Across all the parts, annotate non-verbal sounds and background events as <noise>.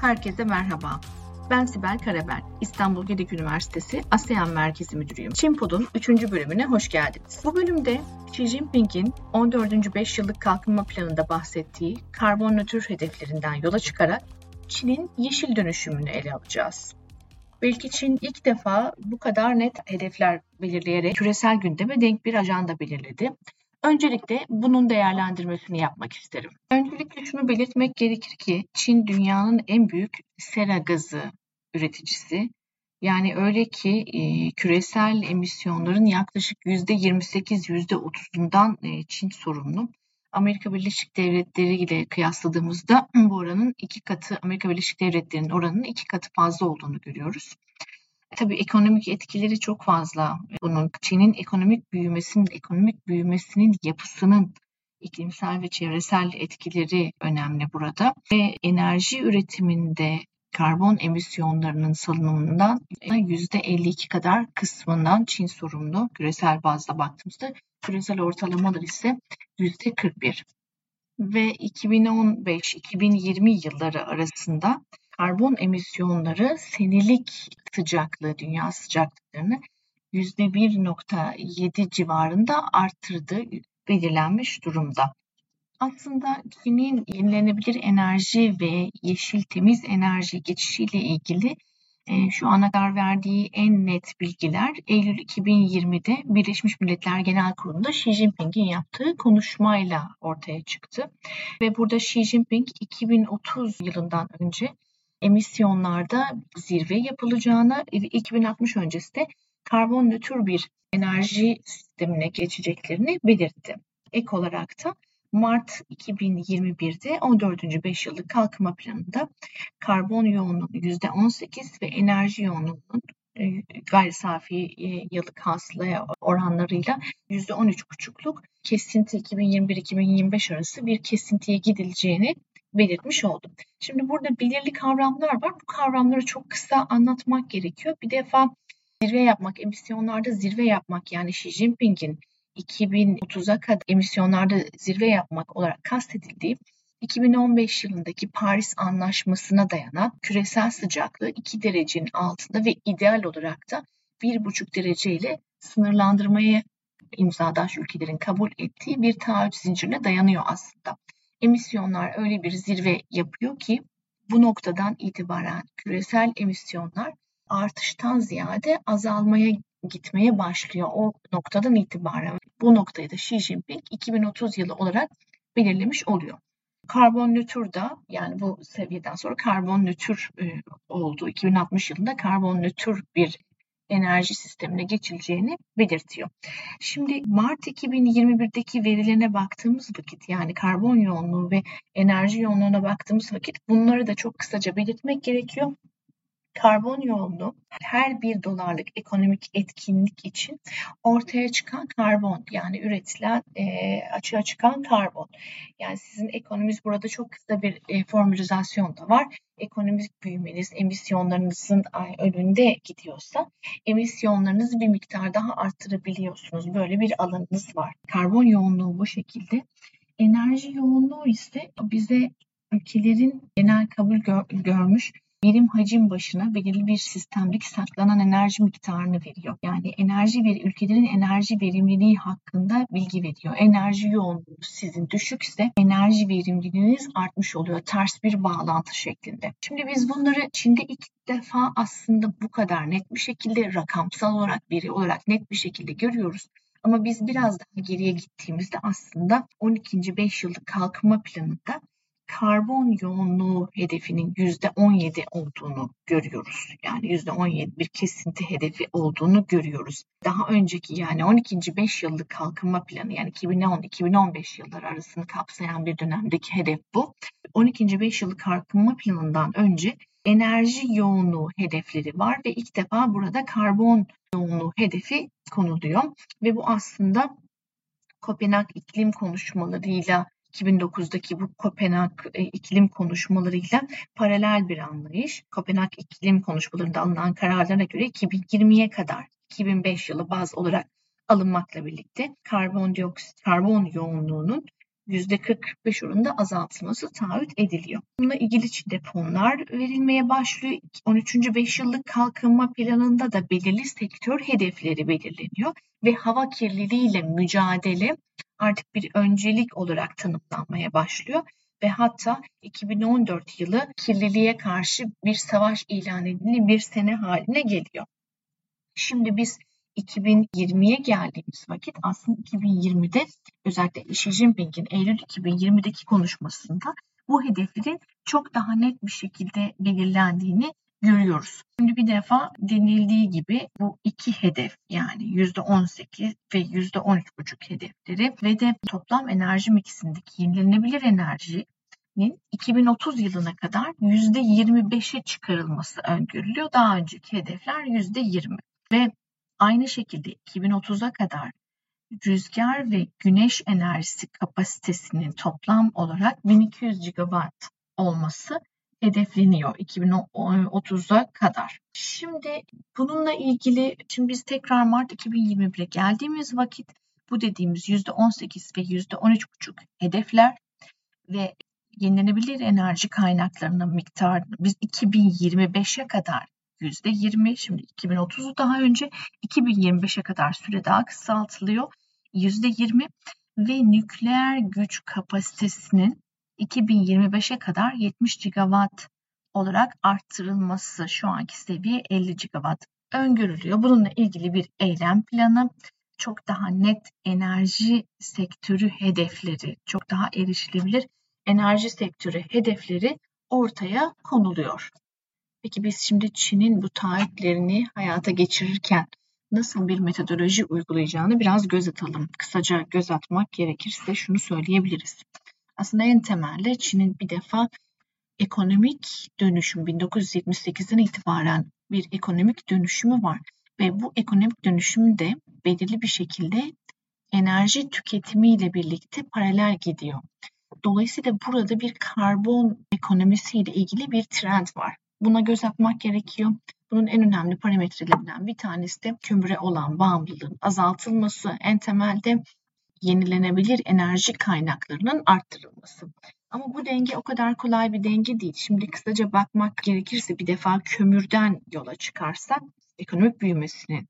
Herkese merhaba. Ben Sibel Karabel, İstanbul Gedik Üniversitesi ASEAN Merkezi Müdürüyüm. Çinpod'un 3. bölümüne hoş geldiniz. Bu bölümde Xi Jinping'in 14. 5 yıllık kalkınma planında bahsettiği karbon nötr hedeflerinden yola çıkarak Çin'in yeşil dönüşümünü ele alacağız. Belki Çin ilk defa bu kadar net hedefler belirleyerek küresel gündeme denk bir ajanda belirledi. Öncelikle bunun değerlendirmesini yapmak isterim. Öncelikle şunu belirtmek gerekir ki Çin dünyanın en büyük sera gazı üreticisi. Yani öyle ki e, küresel emisyonların yaklaşık %28-%30'undan e, Çin sorumlu. Amerika Birleşik Devletleri ile kıyasladığımızda <clears throat> bu oranın iki katı, Amerika Birleşik Devletleri'nin oranının iki katı fazla olduğunu görüyoruz. Tabii ekonomik etkileri çok fazla. Bunun Çin'in ekonomik büyümesinin, ekonomik büyümesinin yapısının iklimsel ve çevresel etkileri önemli burada. Ve enerji üretiminde karbon emisyonlarının salınımından %52 kadar kısmından Çin sorumlu. Küresel bazda baktığımızda küresel ortalamalar ise %41. Ve 2015-2020 yılları arasında karbon emisyonları senelik sıcaklığı, dünya sıcaklıklarını %1.7 civarında arttırdığı belirlenmiş durumda. Aslında Çin'in yenilenebilir enerji ve yeşil temiz enerji geçişiyle ilgili e, şu ana kadar verdiği en net bilgiler Eylül 2020'de Birleşmiş Milletler Genel Kurulu'nda Xi Jinping'in yaptığı konuşmayla ortaya çıktı. Ve burada Xi Jinping 2030 yılından önce emisyonlarda zirve yapılacağını 2060 öncesi de karbon nötr bir enerji sistemine geçeceklerini belirtti. Ek olarak da Mart 2021'de 14. 5 yıllık kalkınma planında karbon yoğunluğu %18 ve enerji yoğunluğunun e, gayri safi e, yıllık hasılaya oranlarıyla %13,5'luk kesinti 2021-2025 arası bir kesintiye gidileceğini belirtmiş oldum. Şimdi burada belirli kavramlar var. Bu kavramları çok kısa anlatmak gerekiyor. Bir defa zirve yapmak, emisyonlarda zirve yapmak yani Xi Jinping'in 2030'a kadar emisyonlarda zirve yapmak olarak kastedildiği 2015 yılındaki Paris Anlaşması'na dayanan küresel sıcaklığı 2 derecenin altında ve ideal olarak da 1,5 derece ile sınırlandırmayı imzadaş ülkelerin kabul ettiği bir taahhüt zincirine dayanıyor aslında emisyonlar öyle bir zirve yapıyor ki bu noktadan itibaren küresel emisyonlar artıştan ziyade azalmaya gitmeye başlıyor. O noktadan itibaren bu noktayı da Xi Jinping 2030 yılı olarak belirlemiş oluyor. Karbon nötr da yani bu seviyeden sonra karbon nötr e, oldu. 2060 yılında karbon nötr bir enerji sistemine geçileceğini belirtiyor. Şimdi Mart 2021'deki verilerine baktığımız vakit yani karbon yoğunluğu ve enerji yoğunluğuna baktığımız vakit bunları da çok kısaca belirtmek gerekiyor karbon yoğunluğu her bir dolarlık ekonomik etkinlik için ortaya çıkan karbon yani üretilen e, açığa çıkan karbon. Yani sizin ekonominiz burada çok kısa bir e, formülizasyon da var. Ekonomik büyümeniz emisyonlarınızın önünde gidiyorsa emisyonlarınızı bir miktar daha arttırabiliyorsunuz. Böyle bir alanınız var. Karbon yoğunluğu bu şekilde. Enerji yoğunluğu ise bize ülkelerin genel kabul gör, görmüş birim hacim başına belirli bir sistemdeki saklanan enerji miktarını veriyor. Yani enerji bir ülkelerin enerji verimliliği hakkında bilgi veriyor. Enerji yoğunluğu sizin düşükse enerji verimliliğiniz artmış oluyor. Ters bir bağlantı şeklinde. Şimdi biz bunları Çin'de ilk defa aslında bu kadar net bir şekilde rakamsal olarak veri olarak net bir şekilde görüyoruz. Ama biz biraz daha geriye gittiğimizde aslında 12. 5 yıllık kalkınma planında karbon yoğunluğu hedefinin %17 olduğunu görüyoruz. Yani %17 bir kesinti hedefi olduğunu görüyoruz. Daha önceki yani 12. 5 yıllık kalkınma planı yani 2010-2015 yılları arasını kapsayan bir dönemdeki hedef bu. 12. 5 yıllık kalkınma planından önce enerji yoğunluğu hedefleri var ve ilk defa burada karbon yoğunluğu hedefi konuluyor ve bu aslında Kopenhag iklim konuşmalarıyla 2009'daki bu Kopenhag e, iklim konuşmalarıyla paralel bir anlayış. Kopenhag iklim konuşmalarında alınan kararlara göre 2020'ye kadar 2005 yılı baz olarak alınmakla birlikte karbondioksit, karbon yoğunluğunun %45 oranında azaltılması taahhüt ediliyor. Bununla ilgili Çin'de fonlar verilmeye başlıyor. 13. 5 yıllık kalkınma planında da belirli sektör hedefleri belirleniyor ve hava kirliliğiyle mücadele artık bir öncelik olarak tanımlanmaya başlıyor ve hatta 2014 yılı kirliliğe karşı bir savaş ilan edildiği bir sene haline geliyor. Şimdi biz 2020'ye geldiğimiz vakit aslında 2020'de özellikle Xi Jinping'in Eylül 2020'deki konuşmasında bu hedeflerin çok daha net bir şekilde belirlendiğini görüyoruz. Şimdi bir defa denildiği gibi bu iki hedef yani %18 ve %13,5 hedefleri ve de toplam enerji miksindeki yenilenebilir enerjinin 2030 yılına kadar %25'e çıkarılması öngörülüyor. Daha önceki hedefler %20 ve aynı şekilde 2030'a kadar rüzgar ve güneş enerjisi kapasitesinin toplam olarak 1200 gigawatt olması hedefleniyor 2030'a kadar. Şimdi bununla ilgili şimdi biz tekrar Mart 2021'e geldiğimiz vakit bu dediğimiz %18 ve %13,5 hedefler ve yenilenebilir enerji kaynaklarının miktarını biz 2025'e kadar %20 şimdi 2030'u daha önce 2025'e kadar süre daha kısaltılıyor %20 ve nükleer güç kapasitesinin 2025'e kadar 70 gigawatt olarak arttırılması şu anki seviye 50 gigawatt öngörülüyor. Bununla ilgili bir eylem planı, çok daha net enerji sektörü hedefleri, çok daha erişilebilir enerji sektörü hedefleri ortaya konuluyor. Peki biz şimdi Çin'in bu taahhütlerini hayata geçirirken nasıl bir metodoloji uygulayacağını biraz göz atalım. Kısaca göz atmak gerekirse şunu söyleyebiliriz. Aslında en temelde Çin'in bir defa ekonomik dönüşüm 1978'den itibaren bir ekonomik dönüşümü var ve bu ekonomik dönüşüm de belirli bir şekilde enerji tüketimiyle birlikte paralel gidiyor. Dolayısıyla burada bir karbon ekonomisiyle ilgili bir trend var. Buna göz atmak gerekiyor. Bunun en önemli parametrelerinden bir tanesi de kömüre olan bağımlılığın azaltılması. En temelde yenilenebilir enerji kaynaklarının arttırılması. Ama bu denge o kadar kolay bir denge değil. Şimdi kısaca bakmak gerekirse bir defa kömürden yola çıkarsak ekonomik büyümesinin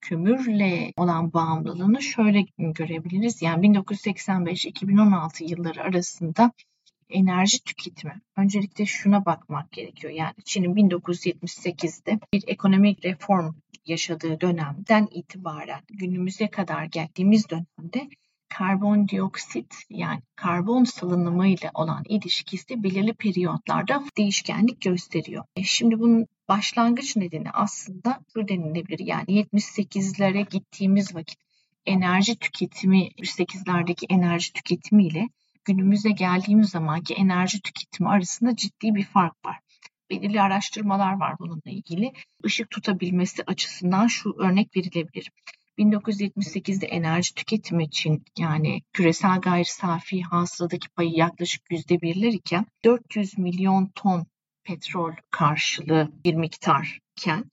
kömürle olan bağımlılığını şöyle görebiliriz. Yani 1985-2016 yılları arasında enerji tüketimi. Öncelikle şuna bakmak gerekiyor. Yani Çin'in 1978'de bir ekonomik reform yaşadığı dönemden itibaren günümüze kadar geldiğimiz dönemde karbondioksit yani karbon salınımı ile olan ilişkisi belirli periyotlarda değişkenlik gösteriyor. E şimdi bunun başlangıç nedeni aslında şu denilebilir. Yani 78'lere gittiğimiz vakit enerji tüketimi 78'lerdeki enerji tüketimi ile günümüze geldiğimiz zamanki enerji tüketimi arasında ciddi bir fark var. Belirli araştırmalar var bununla ilgili. Işık tutabilmesi açısından şu örnek verilebilir. 1978'de enerji tüketimi için yani küresel gayri safi hasıladaki payı yaklaşık %1'ler iken 400 milyon ton petrol karşılığı bir miktarken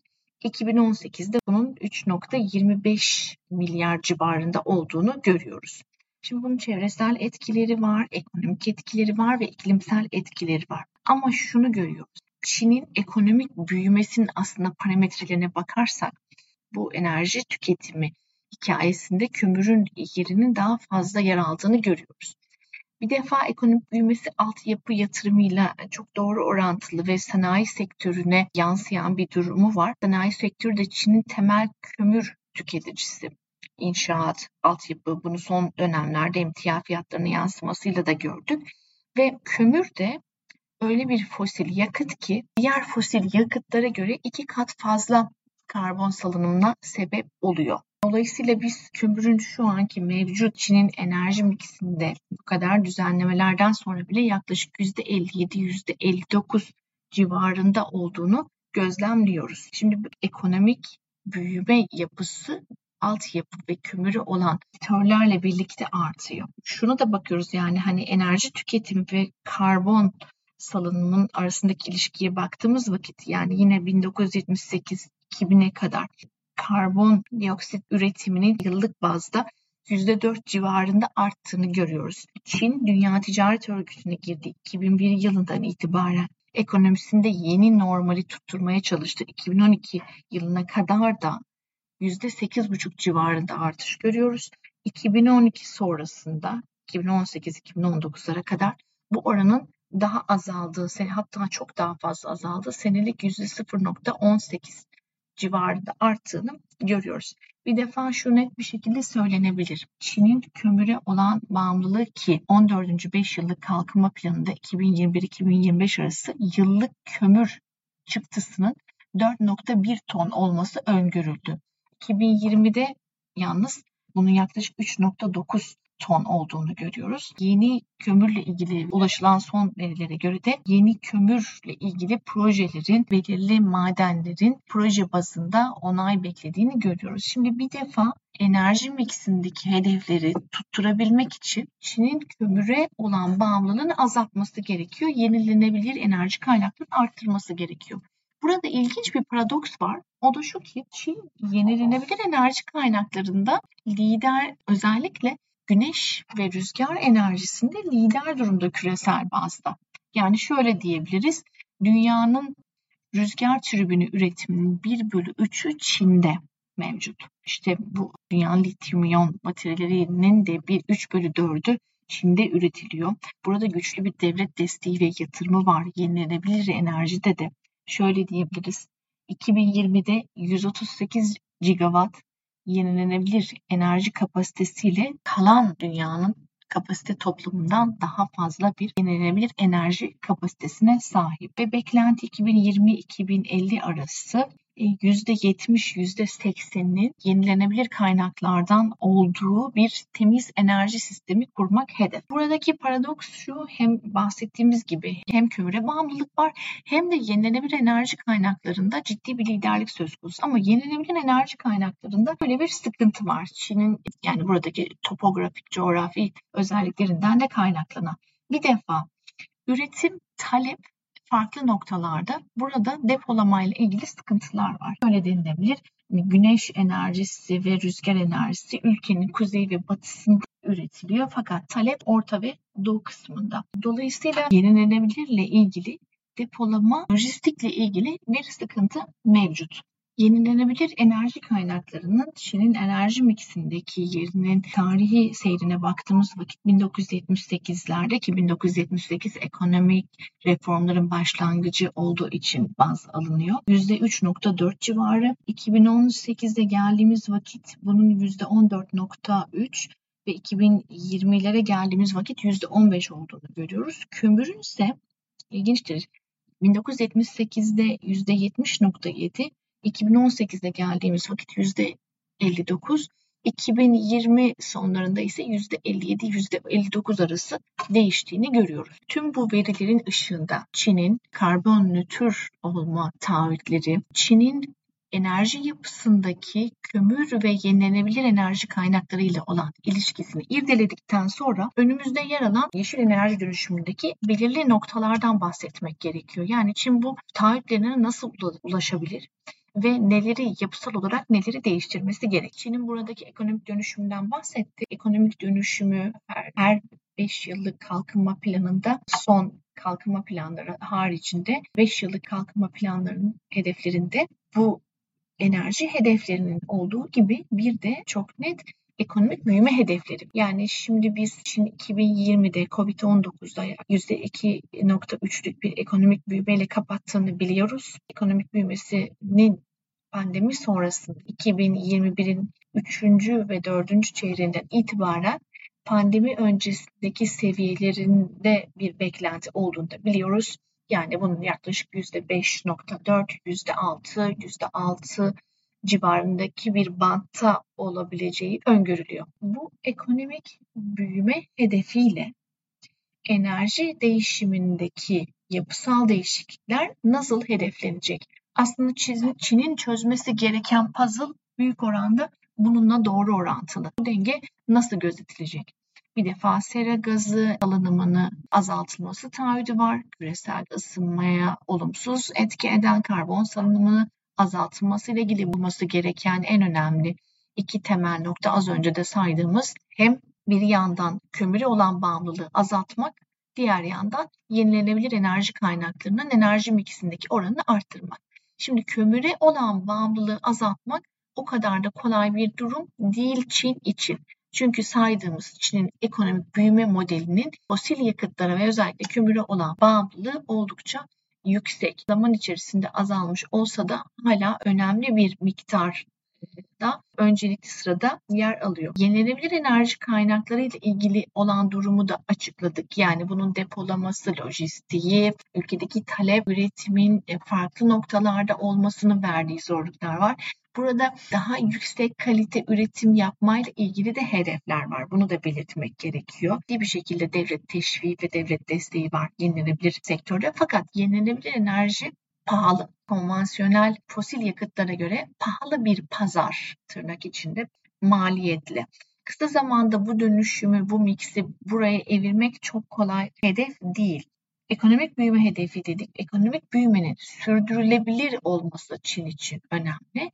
2018'de bunun 3.25 milyar civarında olduğunu görüyoruz. Şimdi bunun çevresel etkileri var, ekonomik etkileri var ve iklimsel etkileri var. Ama şunu görüyoruz. Çin'in ekonomik büyümesinin aslında parametrelerine bakarsak bu enerji tüketimi hikayesinde kömürün yerinin daha fazla yer aldığını görüyoruz. Bir defa ekonomik büyümesi altyapı yatırımıyla çok doğru orantılı ve sanayi sektörüne yansıyan bir durumu var. Sanayi sektörü de Çin'in temel kömür tüketicisi. İnşaat, altyapı bunu son dönemlerde emtia fiyatlarının yansımasıyla da gördük. Ve kömür de öyle bir fosil yakıt ki diğer fosil yakıtlara göre iki kat fazla karbon salınımına sebep oluyor. Dolayısıyla biz kömürün şu anki mevcut Çin'in enerji miksinde bu kadar düzenlemelerden sonra bile yaklaşık %57-%59 civarında olduğunu gözlemliyoruz. Şimdi ekonomik büyüme yapısı altyapı ve kömürü olan sektörlerle birlikte artıyor. Şuna da bakıyoruz yani hani enerji tüketimi ve karbon salınımın arasındaki ilişkiye baktığımız vakit yani yine 1978 2000'e kadar karbon dioksit üretiminin yıllık bazda %4 civarında arttığını görüyoruz. Çin Dünya Ticaret Örgütü'ne girdi 2001 yılından itibaren ekonomisinde yeni normali tutturmaya çalıştı. 2012 yılına kadar da %8,5 civarında artış görüyoruz. 2012 sonrasında 2018-2019'lara kadar bu oranın daha azaldığı, hatta çok daha fazla azaldığı senelik %0.18 civarında arttığını görüyoruz. Bir defa şu net bir şekilde söylenebilir. Çin'in kömüre olan bağımlılığı ki 14. 5 yıllık kalkınma planında 2021-2025 arası yıllık kömür çıktısının 4.1 ton olması öngörüldü. 2020'de yalnız bunun yaklaşık 3.9 ton olduğunu görüyoruz. Yeni kömürle ilgili ulaşılan son verilere göre de yeni kömürle ilgili projelerin, belirli madenlerin proje bazında onay beklediğini görüyoruz. Şimdi bir defa enerji miksindeki hedefleri tutturabilmek için Çin'in kömüre olan bağımlılığını azaltması gerekiyor. Yenilenebilir enerji kaynaklarını arttırması gerekiyor. Burada ilginç bir paradoks var. O da şu ki Çin yenilenebilir enerji kaynaklarında lider özellikle güneş ve rüzgar enerjisinde lider durumda küresel bazda. Yani şöyle diyebiliriz. Dünyanın rüzgar türbini üretiminin 1 bölü 3'ü Çin'de mevcut. İşte bu dünyanın lityum iyon bataryalarının de bir 3 bölü 4'ü Çin'de üretiliyor. Burada güçlü bir devlet desteği ve yatırımı var. Yenilenebilir enerjide de şöyle diyebiliriz. 2020'de 138 gigawatt yenilenebilir enerji kapasitesiyle kalan dünyanın kapasite toplumundan daha fazla bir yenilenebilir enerji kapasitesine sahip. Ve beklenti 2020-2050 arası %70, %80'inin yenilenebilir kaynaklardan olduğu bir temiz enerji sistemi kurmak hedef. Buradaki paradoks şu hem bahsettiğimiz gibi hem kömüre bağımlılık var hem de yenilenebilir enerji kaynaklarında ciddi bir liderlik söz konusu. Ama yenilenebilir enerji kaynaklarında böyle bir sıkıntı var. Çin'in yani buradaki topografik, coğrafi özelliklerinden de kaynaklanan. Bir defa üretim, talep farklı noktalarda burada depolamayla ilgili sıkıntılar var. Öyle denilebilir. Hani güneş enerjisi ve rüzgar enerjisi ülkenin kuzey ve batısında üretiliyor fakat talep orta ve doğu kısmında. Dolayısıyla yenilenebilirle ilgili depolama, lojistikle ilgili bir sıkıntı mevcut. Yenilenebilir enerji kaynaklarının Çin'in enerji miksindeki yerinin tarihi seyrine baktığımız vakit 1978'lerde ki 1978 ekonomik reformların başlangıcı olduğu için baz alınıyor. %3.4 civarı. 2018'de geldiğimiz vakit bunun %14.3 ve 2020'lere geldiğimiz vakit %15 olduğunu görüyoruz. Kömürün ise ilginçtir. 1978'de %70.7, 2018'de geldiğimiz vakit %59, 2020 sonlarında ise %57-%59 arası değiştiğini görüyoruz. Tüm bu verilerin ışığında Çin'in karbon nötr olma taahhütleri, Çin'in enerji yapısındaki kömür ve yenilenebilir enerji kaynakları ile olan ilişkisini irdeledikten sonra önümüzde yer alan yeşil enerji dönüşümündeki belirli noktalardan bahsetmek gerekiyor. Yani Çin bu taahhütlerine nasıl ulaşabilir? Ve neleri yapısal olarak neleri değiştirmesi gerek. Çin'in buradaki ekonomik dönüşümden bahsetti. Ekonomik dönüşümü her, her 5 yıllık kalkınma planında son kalkınma planları haricinde 5 yıllık kalkınma planlarının hedeflerinde bu enerji hedeflerinin olduğu gibi bir de çok net ekonomik büyüme hedefleri. Yani şimdi biz şimdi 2020'de Covid-19'da %2.3'lük bir ekonomik büyümeyle kapattığını biliyoruz. Ekonomik büyümesinin pandemi sonrasında 2021'in 3. ve 4. çeyreğinden itibaren pandemi öncesindeki seviyelerinde bir beklenti olduğunu da biliyoruz. Yani bunun yaklaşık %5.4, %6, %6 civarındaki bir bantta olabileceği öngörülüyor. Bu ekonomik büyüme hedefiyle enerji değişimindeki yapısal değişiklikler nasıl hedeflenecek? Aslında Çin'in çözmesi gereken puzzle büyük oranda bununla doğru orantılı. Bu denge nasıl gözetilecek? Bir defa sera gazı alınımını azaltılması taahhüdü var. Küresel ısınmaya olumsuz etki eden karbon salınımını azaltılması ile ilgili bulması gereken en önemli iki temel nokta az önce de saydığımız hem bir yandan kömüre olan bağımlılığı azaltmak, diğer yandan yenilenebilir enerji kaynaklarının enerji miksindeki oranını arttırmak. Şimdi kömüre olan bağımlılığı azaltmak o kadar da kolay bir durum değil Çin için. Çünkü saydığımız Çin'in ekonomik büyüme modelinin fosil yakıtlara ve özellikle kömüre olan bağımlılığı oldukça yüksek. Zaman içerisinde azalmış olsa da hala önemli bir miktar da öncelikli sırada yer alıyor. Yenilenebilir enerji kaynakları ile ilgili olan durumu da açıkladık. Yani bunun depolaması, lojistiği, ülkedeki talep, üretimin e, farklı noktalarda olmasının verdiği zorluklar var. Burada daha yüksek kalite üretim yapmayla ilgili de hedefler var. Bunu da belirtmek gerekiyor. Bir şekilde devlet teşviği ve devlet desteği var yenilenebilir sektörde. Fakat yenilenebilir enerji pahalı. Konvansiyonel fosil yakıtlara göre pahalı bir pazar tırnak içinde maliyetli. Kısa zamanda bu dönüşümü, bu miksi buraya evirmek çok kolay hedef değil. Ekonomik büyüme hedefi dedik. Ekonomik büyümenin sürdürülebilir olması Çin için önemli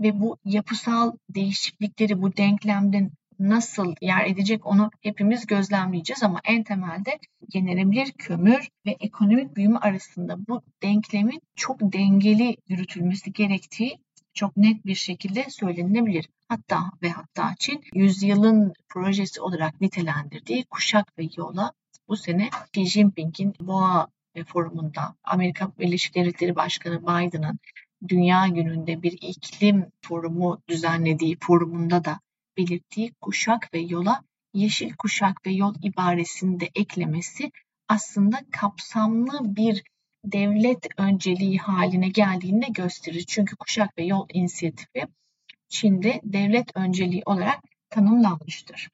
ve bu yapısal değişiklikleri bu denklemden nasıl yer edecek onu hepimiz gözlemleyeceğiz ama en temelde yenilenebilir kömür ve ekonomik büyüme arasında bu denklemin çok dengeli yürütülmesi gerektiği çok net bir şekilde söylenebilir. Hatta ve hatta Çin yüzyılın projesi olarak nitelendirdiği kuşak ve yola bu sene Xi Jinping'in Boğa forumunda Amerika Birleşik Devletleri Başkanı Biden'ın Dünya Günü'nde bir iklim forumu düzenlediği forumunda da belirttiği kuşak ve yola yeşil kuşak ve yol ibaresini de eklemesi aslında kapsamlı bir devlet önceliği haline geldiğini de gösterir. Çünkü kuşak ve yol inisiyatifi Çin'de devlet önceliği olarak tanımlanmıştır.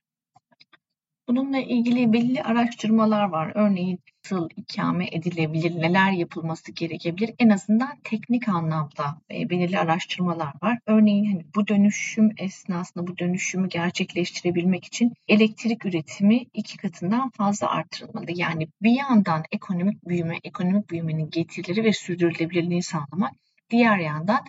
Bununla ilgili belli araştırmalar var. Örneğin nasıl ikame edilebilir, neler yapılması gerekebilir? En azından teknik anlamda e, belirli araştırmalar var. Örneğin hani bu dönüşüm esnasında bu dönüşümü gerçekleştirebilmek için elektrik üretimi iki katından fazla artırılmalı. Yani bir yandan ekonomik büyüme, ekonomik büyümenin getirileri ve sürdürülebilirliğini sağlamak, diğer yandan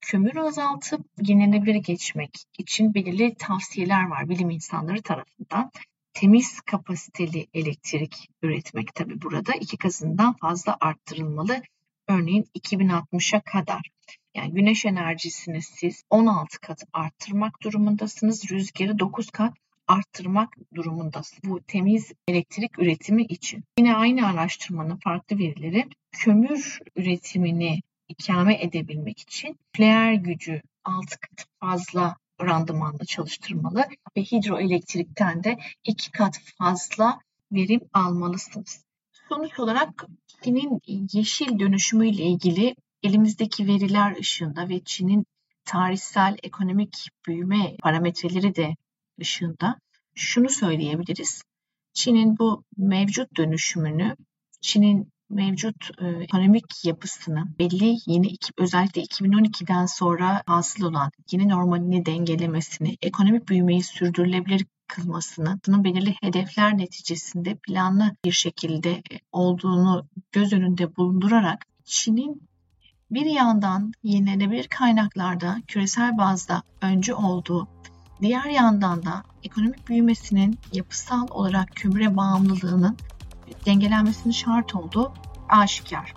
kömür azaltıp yenilenebilir geçmek için belirli tavsiyeler var bilim insanları tarafından temiz kapasiteli elektrik üretmek tabi burada iki katından fazla arttırılmalı. Örneğin 2060'a kadar. Yani güneş enerjisini siz 16 kat arttırmak durumundasınız. Rüzgarı 9 kat arttırmak durumundasınız. Bu temiz elektrik üretimi için. Yine aynı araştırmanın farklı verileri kömür üretimini ikame edebilmek için nükleer gücü 6 kat fazla randımanla çalıştırmalı ve hidroelektrikten de iki kat fazla verim almalısınız. Sonuç olarak Çin'in yeşil dönüşümü ile ilgili elimizdeki veriler ışığında ve Çin'in tarihsel ekonomik büyüme parametreleri de ışığında şunu söyleyebiliriz. Çin'in bu mevcut dönüşümünü, Çin'in mevcut e, ekonomik yapısını belli yeni özellikle 2012'den sonra hasıl olan yeni normalini dengelemesini, ekonomik büyümeyi sürdürülebilir kılmasını, bunun belirli hedefler neticesinde planlı bir şekilde e, olduğunu göz önünde bulundurarak Çin'in bir yandan yenilenebilir kaynaklarda küresel bazda öncü olduğu, diğer yandan da ekonomik büyümesinin yapısal olarak kömüre bağımlılığının dengelenmesinin şart olduğu aşikar.